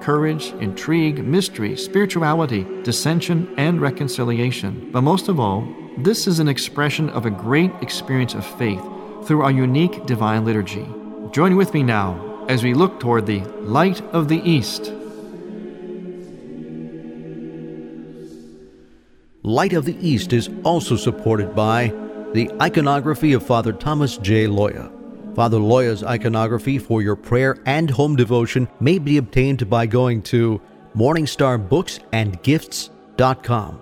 courage, intrigue, mystery, spirituality, dissension, and reconciliation. But most of all, this is an expression of a great experience of faith through our unique divine liturgy. Join with me now as we look toward the light of the East. Light of the East is also supported by the iconography of Father Thomas J. Loya. Father Loya's iconography for your prayer and home devotion may be obtained by going to morningstarbooksandgifts.com.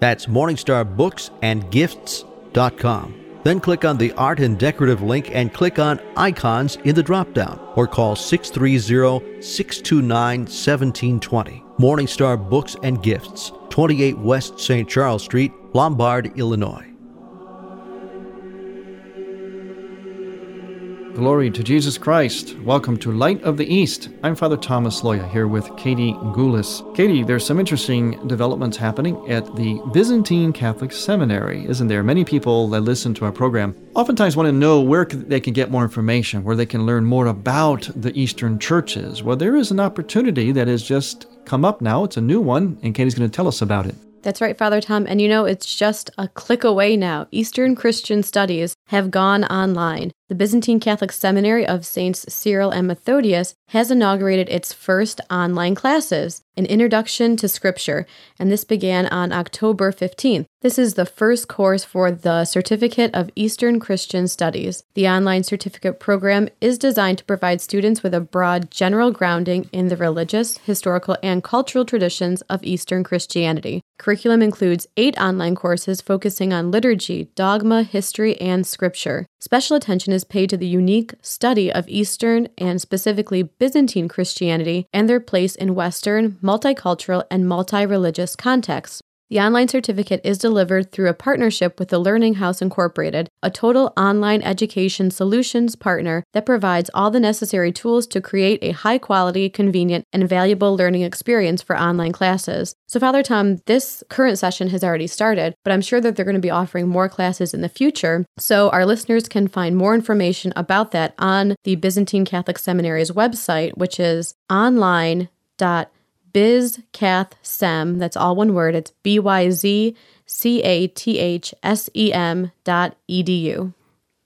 That's morningstarbooksandgifts.com. Then click on the Art and Decorative link and click on Icons in the drop-down or call 630-629-1720. Morningstar Books and Gifts, 28 West St. Charles Street, Lombard, Illinois. Glory to Jesus Christ. Welcome to Light of the East. I'm Father Thomas Loya here with Katie Goulis. Katie, there's some interesting developments happening at the Byzantine Catholic Seminary, isn't there? Many people that listen to our program oftentimes want to know where they can get more information, where they can learn more about the Eastern churches. Well, there is an opportunity that has just come up now. It's a new one, and Katie's going to tell us about it. That's right, Father Tom. And you know, it's just a click away now. Eastern Christian Studies have gone online. The Byzantine Catholic Seminary of Saints Cyril and Methodius has inaugurated its first online classes, an introduction to Scripture, and this began on October 15th. This is the first course for the Certificate of Eastern Christian Studies. The online certificate program is designed to provide students with a broad general grounding in the religious, historical, and cultural traditions of Eastern Christianity. Curriculum includes eight online courses focusing on liturgy, dogma, history, and scripture. Special attention is paid to the unique study of Eastern and specifically Byzantine Christianity and their place in Western, multicultural, and multi religious contexts. The online certificate is delivered through a partnership with the Learning House Incorporated, a total online education solutions partner that provides all the necessary tools to create a high quality, convenient, and valuable learning experience for online classes. So, Father Tom, this current session has already started, but I'm sure that they're going to be offering more classes in the future. So, our listeners can find more information about that on the Byzantine Catholic Seminary's website, which is online.com bizcathsem, that's all one word, it's B Y Z C A T H S E M dot edu.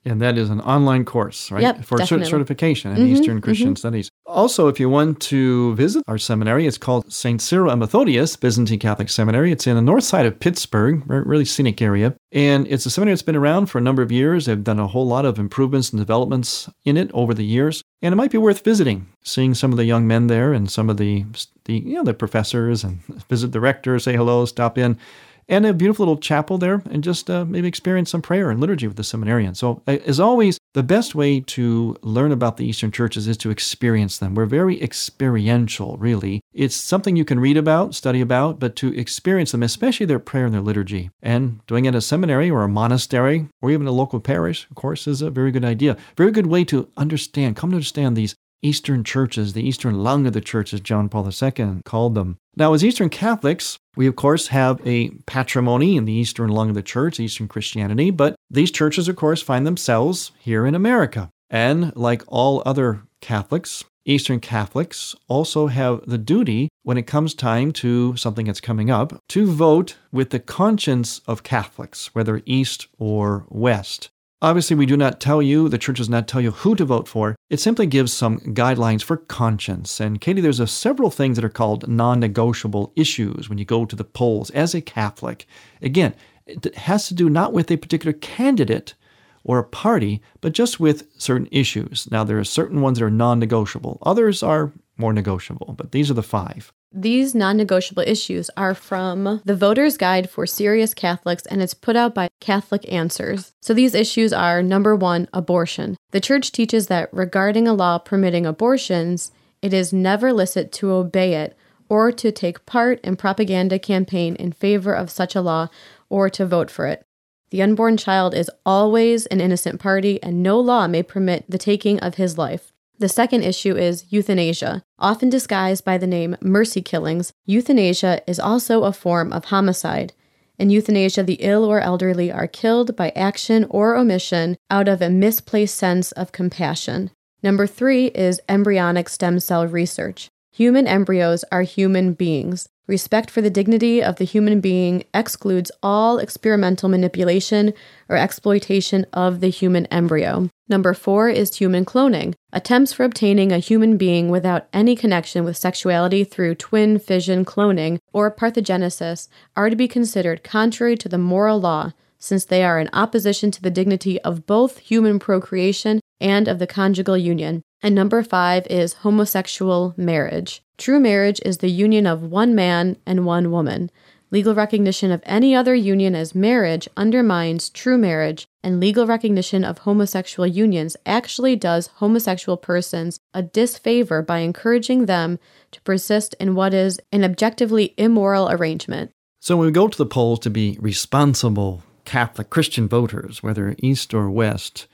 And that is an online course, right? Yep, For definitely. certification in Mhm, Eastern Christian mhm. Studies. Also, if you want to visit our seminary, it's called St. Cyril and Methodius Byzantine Catholic Seminary. It's in the north side of Pittsburgh, really scenic area. And it's a seminary that's been around for a number of years. They've done a whole lot of improvements and developments in it over the years. And it might be worth visiting, seeing some of the young men there and some of the, the you know, the professors and visit the rector, say hello, stop in and a beautiful little chapel there, and just uh, maybe experience some prayer and liturgy with the seminarian. So, uh, as always, the best way to learn about the Eastern churches is to experience them. We're very experiential, really. It's something you can read about, study about, but to experience them, especially their prayer and their liturgy. And doing it at a seminary or a monastery or even a local parish, of course, is a very good idea. Very good way to understand, come to understand these Eastern churches, the Eastern lung of the church, as John Paul II called them. Now, as Eastern Catholics, we of course have a patrimony in the Eastern lung of the church, Eastern Christianity, but these churches, of course, find themselves here in America. And like all other Catholics, Eastern Catholics also have the duty, when it comes time to something that's coming up, to vote with the conscience of Catholics, whether East or West. Obviously, we do not tell you, the church does not tell you who to vote for. It simply gives some guidelines for conscience. And Katie, there's a several things that are called non negotiable issues when you go to the polls as a Catholic. Again, it has to do not with a particular candidate or a party, but just with certain issues. Now, there are certain ones that are non negotiable, others are more negotiable, but these are the five. These non negotiable issues are from the Voter's Guide for Serious Catholics, and it's put out by Catholic Answers. So these issues are number one, abortion. The church teaches that regarding a law permitting abortions, it is never licit to obey it or to take part in propaganda campaign in favor of such a law or to vote for it. The unborn child is always an innocent party, and no law may permit the taking of his life. The second issue is euthanasia. Often disguised by the name mercy killings, euthanasia is also a form of homicide. In euthanasia, the ill or elderly are killed by action or omission out of a misplaced sense of compassion. Number three is embryonic stem cell research. Human embryos are human beings. Respect for the dignity of the human being excludes all experimental manipulation or exploitation of the human embryo. Number four is human cloning. Attempts for obtaining a human being without any connection with sexuality through twin fission cloning or parthenogenesis are to be considered contrary to the moral law, since they are in opposition to the dignity of both human procreation and of the conjugal union. And number five is homosexual marriage. True marriage is the union of one man and one woman. Legal recognition of any other union as marriage undermines true marriage, and legal recognition of homosexual unions actually does homosexual persons a disfavor by encouraging them to persist in what is an objectively immoral arrangement. So, when we go to the polls to be responsible Catholic Christian voters, whether East or West,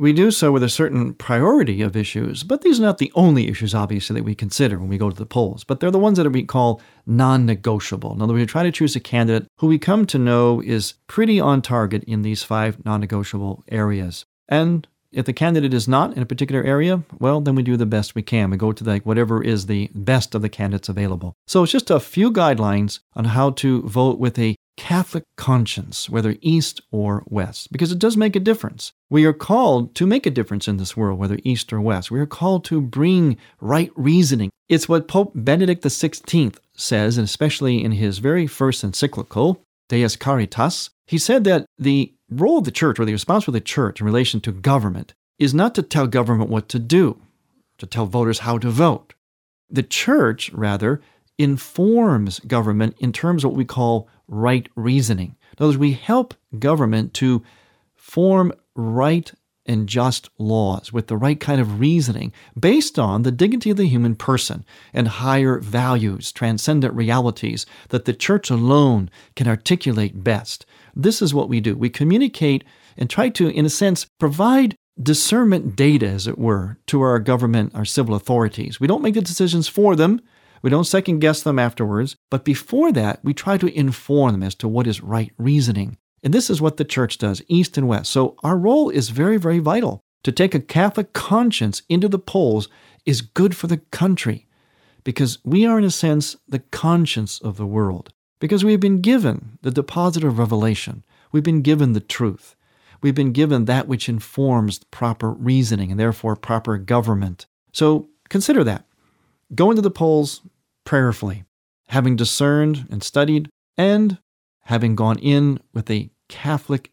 we do so with a certain priority of issues, but these are not the only issues, obviously, that we consider when we go to the polls. But they're the ones that we call non negotiable. In other words, we try to choose a candidate who we come to know is pretty on target in these five non negotiable areas. And if the candidate is not in a particular area, well, then we do the best we can. We go to like whatever is the best of the candidates available. So it's just a few guidelines on how to vote with a Catholic conscience, whether East or West, because it does make a difference. We are called to make a difference in this world, whether East or West. We are called to bring right reasoning. It's what Pope Benedict XVI says, and especially in his very first encyclical, Deus Caritas. He said that the role of the church, or the responsibility of the church in relation to government, is not to tell government what to do, to tell voters how to vote. The church, rather, informs government in terms of what we call right reasoning. In other words, we help government to form right and just laws with the right kind of reasoning based on the dignity of the human person and higher values, transcendent realities that the church alone can articulate best. This is what we do. We communicate and try to, in a sense, provide discernment data, as it were, to our government, our civil authorities. We don't make the decisions for them. We don't second guess them afterwards, but before that, we try to inform them as to what is right reasoning. And this is what the church does, East and West. So our role is very, very vital. To take a Catholic conscience into the polls is good for the country because we are, in a sense, the conscience of the world. Because we have been given the deposit of revelation, we've been given the truth, we've been given that which informs proper reasoning and therefore proper government. So consider that. Go into the polls prayerfully, having discerned and studied, and having gone in with a Catholic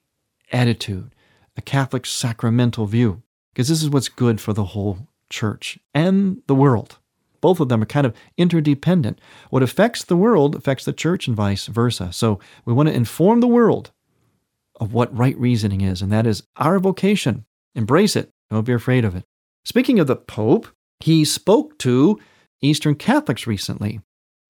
attitude, a Catholic sacramental view, because this is what's good for the whole church and the world. Both of them are kind of interdependent. What affects the world affects the church and vice versa. So we want to inform the world of what right reasoning is, and that is our vocation. Embrace it. Don't be afraid of it. Speaking of the Pope, he spoke to Eastern Catholics recently.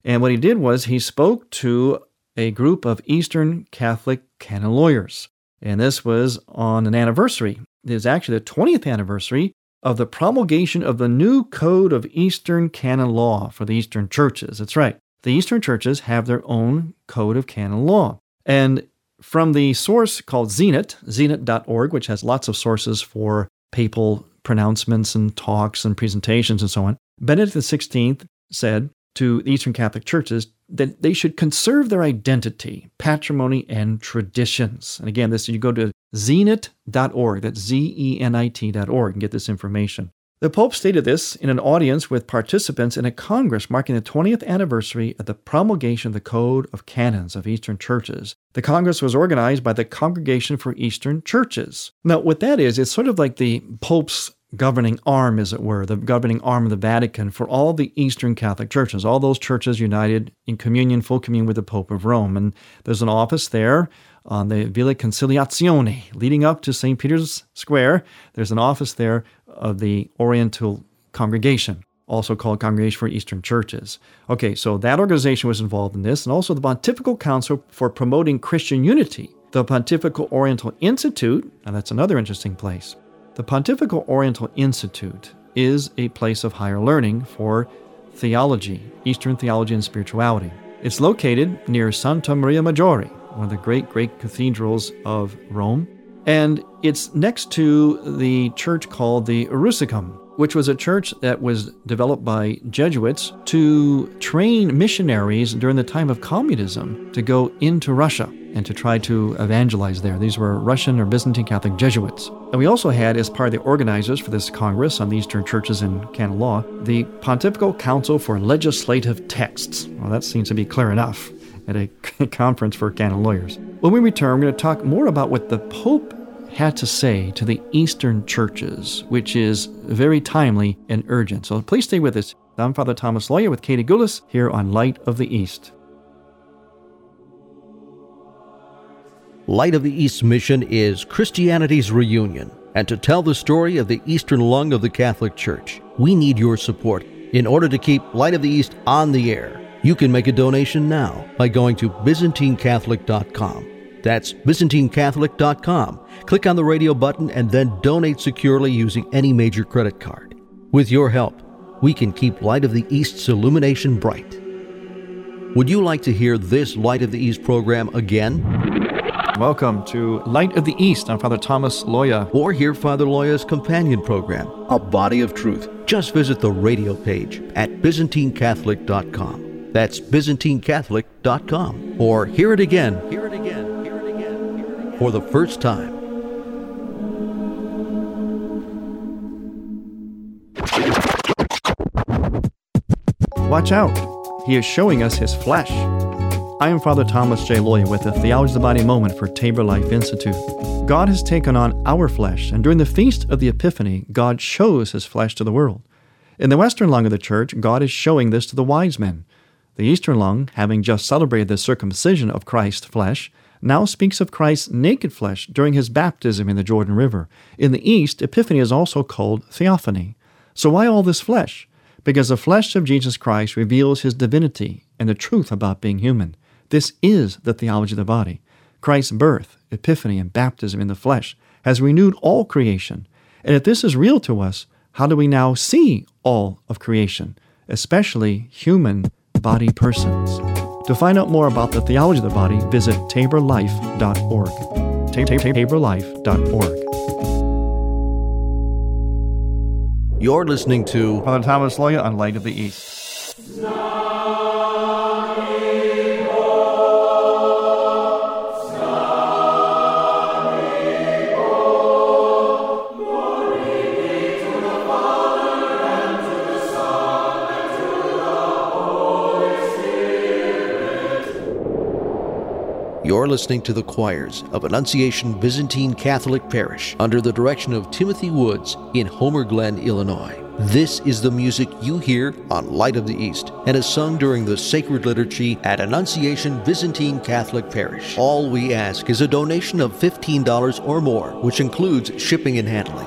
And what he did was he spoke to a group of Eastern Catholic canon lawyers. And this was on an anniversary. It is actually the 20th anniversary of the promulgation of the new Code of Eastern Canon Law for the Eastern churches. That's right. The Eastern churches have their own Code of Canon Law. And from the source called Zenit, zenit.org, which has lots of sources for papal pronouncements and talks and presentations and so on, Benedict XVI said to the Eastern Catholic churches that they should conserve their identity, patrimony, and traditions. And again, this you go to zenit.org, that's Z E N I T.org, and get this information. The Pope stated this in an audience with participants in a Congress marking the 20th anniversary of the promulgation of the Code of Canons of Eastern Churches. The Congress was organized by the Congregation for Eastern Churches. Now, what that is, it's sort of like the Pope's governing arm, as it were, the governing arm of the Vatican for all the Eastern Catholic churches, all those churches united in communion, full communion with the Pope of Rome. And there's an office there on the Via Conciliazione leading up to St. Peter's Square. There's an office there of the Oriental congregation. also called Congregation for Eastern Churches. Okay, so that organization was involved in this, and also the Pontifical Council for Promoting Christian Unity, the Pontifical Oriental Institute, and that's another interesting place. The Pontifical Oriental Institute is a place of higher learning for theology, Eastern theology and spirituality. It's located near Santa Maria Maggiore, one of the great, great cathedrals of Rome, and it's next to the church called the Russicum, which was a church that was developed by Jesuits to train missionaries during the time of communism to go into Russia and to try to evangelize there. These were Russian or Byzantine Catholic Jesuits. And we also had, as part of the organizers for this Congress on the Eastern Churches in canon law, the Pontifical Council for Legislative Texts. Well, that seems to be clear enough at a conference for canon lawyers. When we return, we're going to talk more about what the Pope had to say to the Eastern churches, which is very timely and urgent. So please stay with us. I'm Father Thomas Loya with Katie Goulis here on Light of the East. Light of the East mission is Christianity's reunion. And to tell the story of the Eastern lung of the Catholic Church, we need your support. In order to keep Light of the East on the air, you can make a donation now by going to ByzantineCatholic.com. That's ByzantineCatholic.com. Click on the radio button and then donate securely using any major credit card. With your help, we can keep Light of the East's illumination bright. Would you like to hear this Light of the East program again? Welcome to Light of the East. I'm Father Thomas Loya. Or hear Father Loya's companion program, A Body of Truth. Just visit the radio page at ByzantineCatholic.com. That's ByzantineCatholic.com. Or hear it again. Hear it again for the first time. Watch out! He is showing us his flesh. I am Father Thomas J. Loya with the Theology of the Body Moment for Tabor Life Institute. God has taken on our flesh, and during the Feast of the Epiphany, God shows his flesh to the world. In the Western lung of the Church, God is showing this to the wise men. The Eastern lung, having just celebrated the circumcision of Christ's flesh, now speaks of Christ's naked flesh during his baptism in the Jordan River. In the East, Epiphany is also called Theophany. So why all this flesh? Because the flesh of Jesus Christ reveals his divinity and the truth about being human. This is the theology of the body. Christ's birth, epiphany, and baptism in the flesh has renewed all creation. And if this is real to us, how do we now see all of creation, especially human body persons? To find out more about the theology of the body, visit taborlife.org. taborlife.org. You're listening to Father Thomas Loya on Light of the East. You're listening to the choirs of Annunciation Byzantine Catholic Parish under the direction of Timothy Woods in Homer Glen, Illinois. This is the music you hear on Light of the East and is sung during the sacred liturgy at Annunciation Byzantine Catholic Parish. All we ask is a donation of $15 or more, which includes shipping and handling,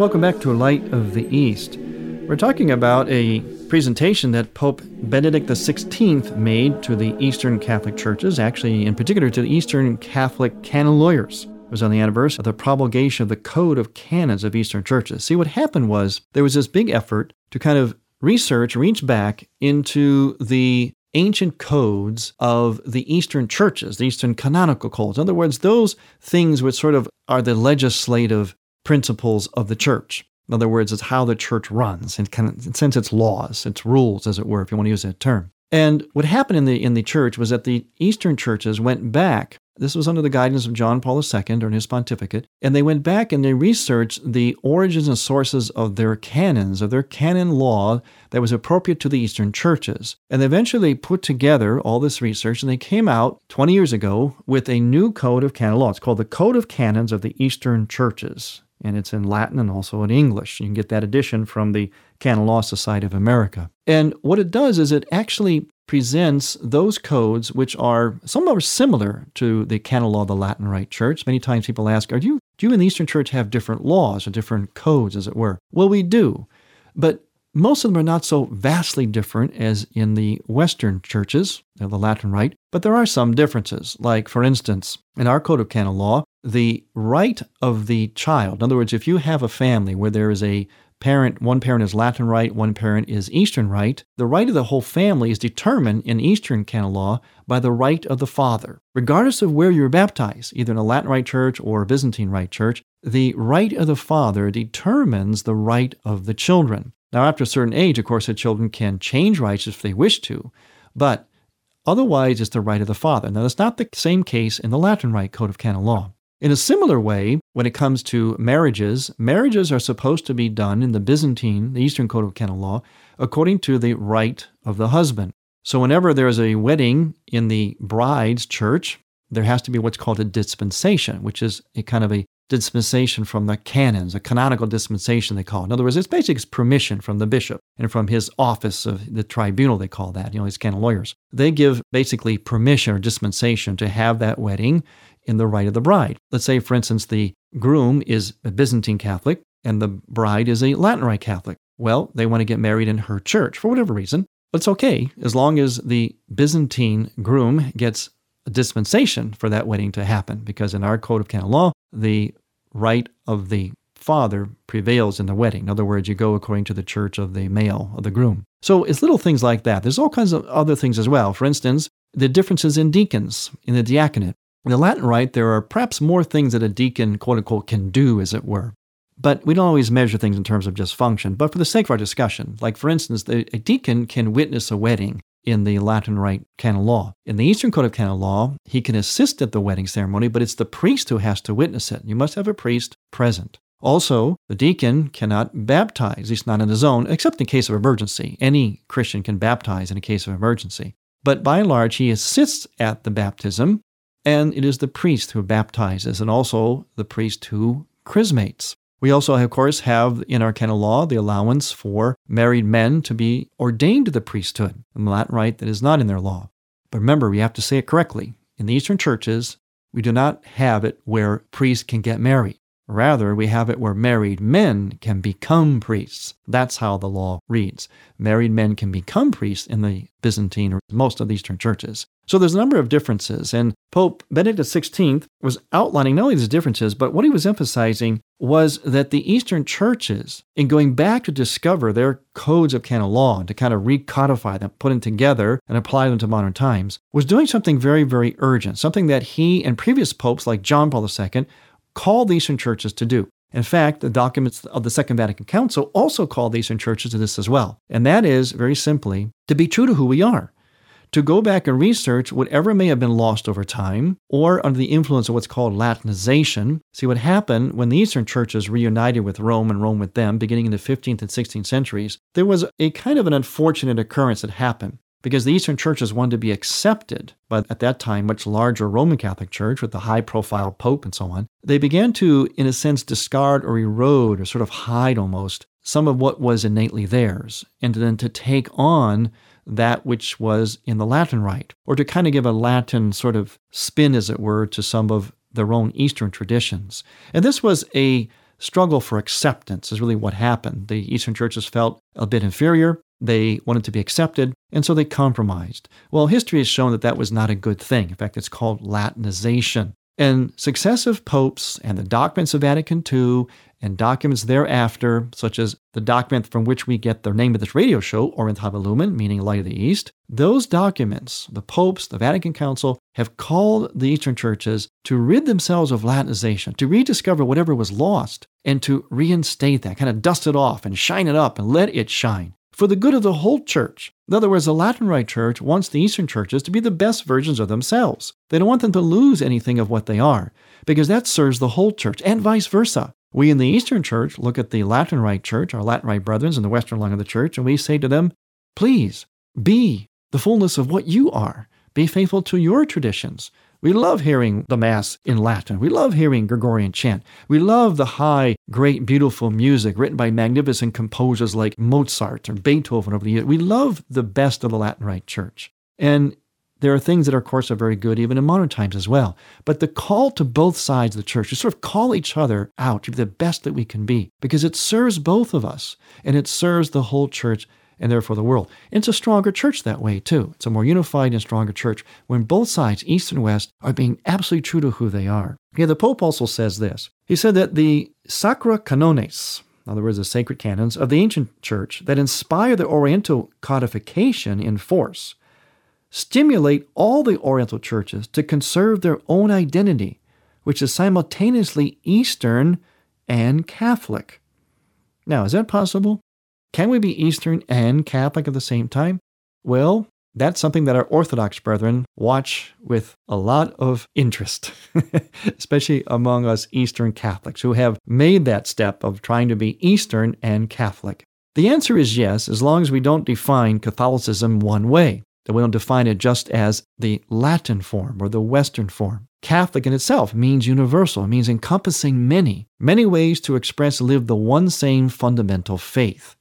welcome back to Light of the East. We're talking about a presentation that Pope Benedict XVI made to the Eastern Catholic churches, actually, in particular, to the Eastern Catholic canon lawyers. It was on the anniversary of the promulgation of the Code of Canons of Eastern churches. See, what happened was there was this big effort to kind of research, reach back into the ancient codes of the Eastern churches, the Eastern canonical codes. In other words, those things which sort of are the legislative principles of the church. In other words, it's how the church runs, in, kind of, in sense, its laws, its rules, as it were, if you want to use that term. And what happened in the in the church was that the Eastern churches went back This was under the guidance of John Paul II during his pontificate. And they went back and they researched the origins and sources of their canons, of their canon law that was appropriate to the Eastern churches. And they eventually put together all this research and they came out 20 years ago with a new code of canon law. It's called the Code of Canons of the Eastern Churches. And it's in Latin and also in English. You can get that edition from the Canon Law Society of America. And what it does is it actually presents those codes which are somewhat similar to the canon law of the Latin Rite Church. Many times people ask, are you, do you in the Eastern Church have different laws or different codes, as it were? Well, we do. But most of them are not so vastly different as in the Western churches, the Latin Rite, but there are some differences. Like, for instance, in our Code of Canon Law, the right of the child, in other words, if you have a family where there is a parent, one parent is Latin Rite, one parent is Eastern Rite, the right of the whole family is determined in Eastern canon law by the right of the father. Regardless of where you're baptized, either in a Latin Rite church or a Byzantine Rite church, the right of the father determines the right of the children. Now, after a certain age, of course, the children can change rights if they wish to, but otherwise it's the right of the father. Now, that's not the same case in the Latin Rite Code of Canon Law. In a similar way, when it comes to marriages, marriages are supposed to be done in the Byzantine, the Eastern Code of Canon Law, according to the right of the husband. So whenever there is a wedding in the bride's church, there has to be what's called a dispensation, which is a kind of a dispensation from the canons, a canonical dispensation they call it. In other words, it's basically permission from the bishop and from his office of the tribunal, they call that, you know, these canon lawyers. They give basically permission or dispensation to have that wedding in the right of the bride. Let's say, for instance, the groom is a Byzantine Catholic and the bride is a Latin Rite Catholic. Well, they want to get married in her church for whatever reason. But it's okay as long as the Byzantine groom gets a dispensation for that wedding to happen, because in our code of canon law, the right of the father prevails in the wedding. In other words, you go according to the church of the male, of the groom. So it's little things like that. There's all kinds of other things as well. For instance, the differences in deacons, in the diaconate. In the Latin Rite, there are perhaps more things that a deacon, quote unquote, can do, as it were. But we don't always measure things in terms of just function. But for the sake of our discussion, like for instance, the, a deacon can witness a wedding in the Latin Rite canon law. In the Eastern Code of Canon Law, he can assist at the wedding ceremony, but it's the priest who has to witness it. You must have a priest present. Also, the deacon cannot baptize, least not in his own, except in case of emergency. Any Christian can baptize in a case of emergency. But by and large, he assists at the baptism, and it is the priest who baptizes and also the priest who chrismates. We also, of course, have in our canon law the allowance for married men to be ordained to the priesthood, a Latin rite that is not in their law. But remember, we have to say it correctly. In the Eastern churches, we do not have it where priests can get married. Rather, we have it where married men can become priests. That's how the law reads. Married men can become priests in the Byzantine or most of the Eastern churches. So there's a number of differences, and Pope Benedict XVI was outlining not only these differences, but what he was emphasizing was that the Eastern churches, in going back to discover their codes of canon law and to kind of recodify them, put them together, and apply them to modern times, was doing something very, very urgent, something that he and previous popes like John Paul II called the Eastern churches to do. In fact, the documents of the Second Vatican Council also call the Eastern churches to this as well. And that is, very simply, to be true to who we are, to go back and research whatever may have been lost over time or under the influence of what's called Latinization. See what happened when the Eastern churches reunited with Rome and Rome with them, beginning in the 15th and 16th centuries. There was a kind of an unfortunate occurrence that happened because the Eastern churches wanted to be accepted by, at that time, much larger Roman Catholic Church with the high profile Pope and so on. They began to, in a sense, discard or erode or sort of hide almost some of what was innately theirs, and then to take on that which was in the Latin Rite, or to kind of give a Latin sort of spin, as it were, to some of their own Eastern traditions. And this was a struggle for acceptance, is really what happened. The Eastern churches felt a bit inferior. They wanted to be accepted, and so they compromised. Well, history has shown that that was not a good thing. In fact, it's called Latinization. And successive popes and the documents of Vatican II and documents thereafter, such as the document from which we get the name of this radio show, Orientale Lumen, meaning Light of the East, those documents, the popes, the Vatican Council, have called the Eastern churches to rid themselves of Latinization, to rediscover whatever was lost, and to reinstate that, kind of dust it off and shine it up and let it shine for the good of the whole church. In other words, the Latin Rite Church wants the Eastern churches to be the best versions of themselves. They don't want them to lose anything of what they are, because that serves the whole church, and vice versa. We in the Eastern Church look at the Latin Rite Church, our Latin Rite brethren in the Western lung of the church, and we say to them, please be the fullness of what you are. Be faithful to your traditions. We love hearing the Mass in Latin. We love hearing Gregorian chant. We love the high, great, beautiful music written by magnificent composers like Mozart or Beethoven over the years. We love the best of the Latin Rite Church. And there are things that, of course, are very good even in modern times as well. But the call to both sides of the church to sort of call each other out to be the best that we can be because it serves both of us and it serves the whole church and therefore the world. It's a stronger church that way, too. It's a more unified and stronger church when both sides, East and West, are being absolutely true to who they are. Yeah, the Pope also says this. He said that the Sacra Canones, in other words, the sacred canons of the ancient church that inspire the Oriental codification in force, stimulate all the Oriental churches to conserve their own identity, which is simultaneously Eastern and Catholic. Now, is that possible? Can we be Eastern and Catholic at the same time? Well, that's something that our Orthodox brethren watch with a lot of interest, especially among us Eastern Catholics who have made that step of trying to be Eastern and Catholic. The answer is yes, as long as we don't define Catholicism one way, that we don't define it just as the Latin form or the Western form. Catholic in itself means universal, it means encompassing many, many ways to express live the one same fundamental faith.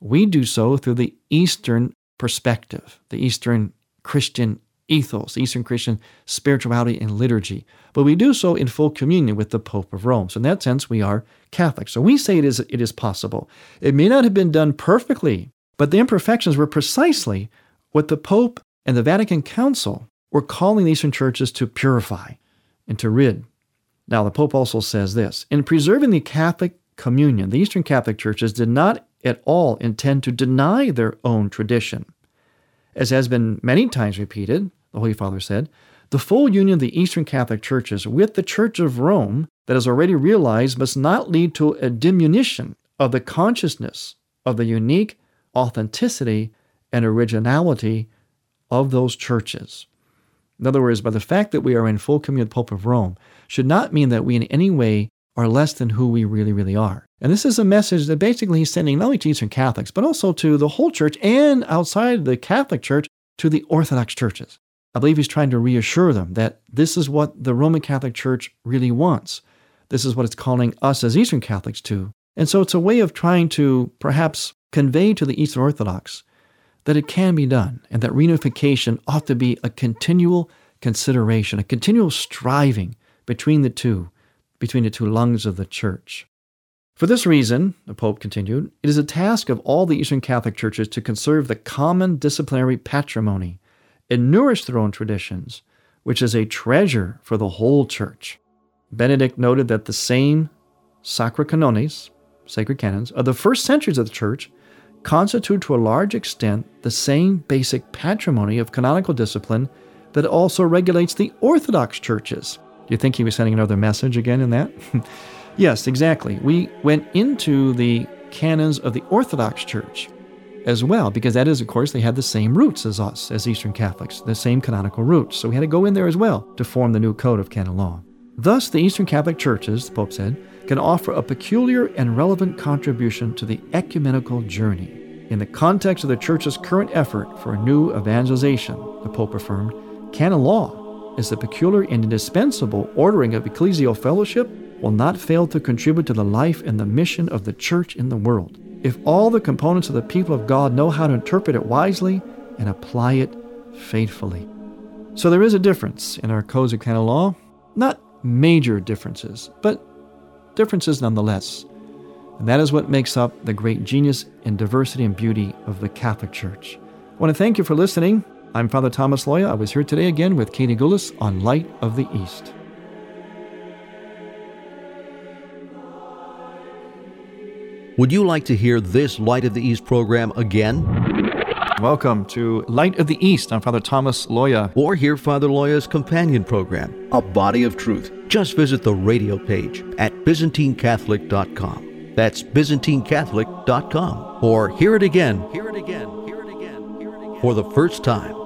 We do so through the Eastern perspective, the Eastern Christian ethos, Eastern Christian spirituality and liturgy. But we do so in full communion with the Pope of Rome. So in that sense, we are Catholic. So we say it is, it is possible. It may not have been done perfectly, but the imperfections were precisely what the Pope and the Vatican Council were calling the Eastern churches to purify and to rid. Now, the Pope also says this In preserving the Catholic communion, the Eastern Catholic churches did not at all intend to deny their own tradition. As has been many times repeated, the Holy Father said, the full union of the Eastern Catholic churches with the Church of Rome that is already realized must not lead to a diminution of the consciousness of the unique authenticity and originality of those churches. In other words, by the fact that we are in full communion with the Pope of Rome should not mean that we in any way are less than who we really, really are. And this is a message that basically he's sending not only to Eastern Catholics, but also to the whole church and outside the Catholic Church to the Orthodox churches. I believe he's trying to reassure them that this is what the Roman Catholic Church really wants. This is what it's calling us as Eastern Catholics to. And so it's a way of trying to perhaps convey to the Eastern Orthodox that it can be done and that reunification ought to be a continual consideration, a continual striving between the two, between the two lungs of the church. For this reason, the Pope continued, it is a task of all the Eastern Catholic churches to conserve the common disciplinary patrimony and nourish their own traditions, which is a treasure for the whole church. Benedict noted that the same Sacra Canones, sacred canons, of the first centuries of the church constitute to a large extent the same basic patrimony of canonical discipline that also regulates the Orthodox churches. Do you think he was sending another message again in that? Yes, exactly. We went into the canons of the Orthodox Church as well, because that is, of course, they had the same roots as us, as Eastern Catholics, the same canonical roots. So we had to go in there as well to form the new code of canon law. Thus, the Eastern Catholic churches, the Pope said, can offer a peculiar and relevant contribution to the ecumenical journey. In the context of the Church's current effort for a new evangelization, the Pope affirmed, canon law is the peculiar and indispensable ordering of ecclesial fellowship will not fail to contribute to the life and the mission of the church in the world. If all the components of the people of God know how to interpret it wisely and apply it faithfully. So there is a difference in our codes of canon law, not major differences, but differences nonetheless. And that is what makes up the great genius and diversity and beauty of the Catholic Church. I want to thank you for listening. I'm Father Thomas Loya. I was here today again with Katie Goulis on Light of the East. Would you like to hear this Light of the East program again? Welcome to Light of the East. I'm Father Thomas Loya. Or hear Father Loya's companion program, A Body of Truth. Just visit the radio page at ByzantineCatholic.com. That's ByzantineCatholic.com. Or hear it again. Hear it again. Hear it again. Hear it again. for the first time.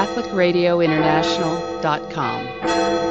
CatholicRadioInternational.com.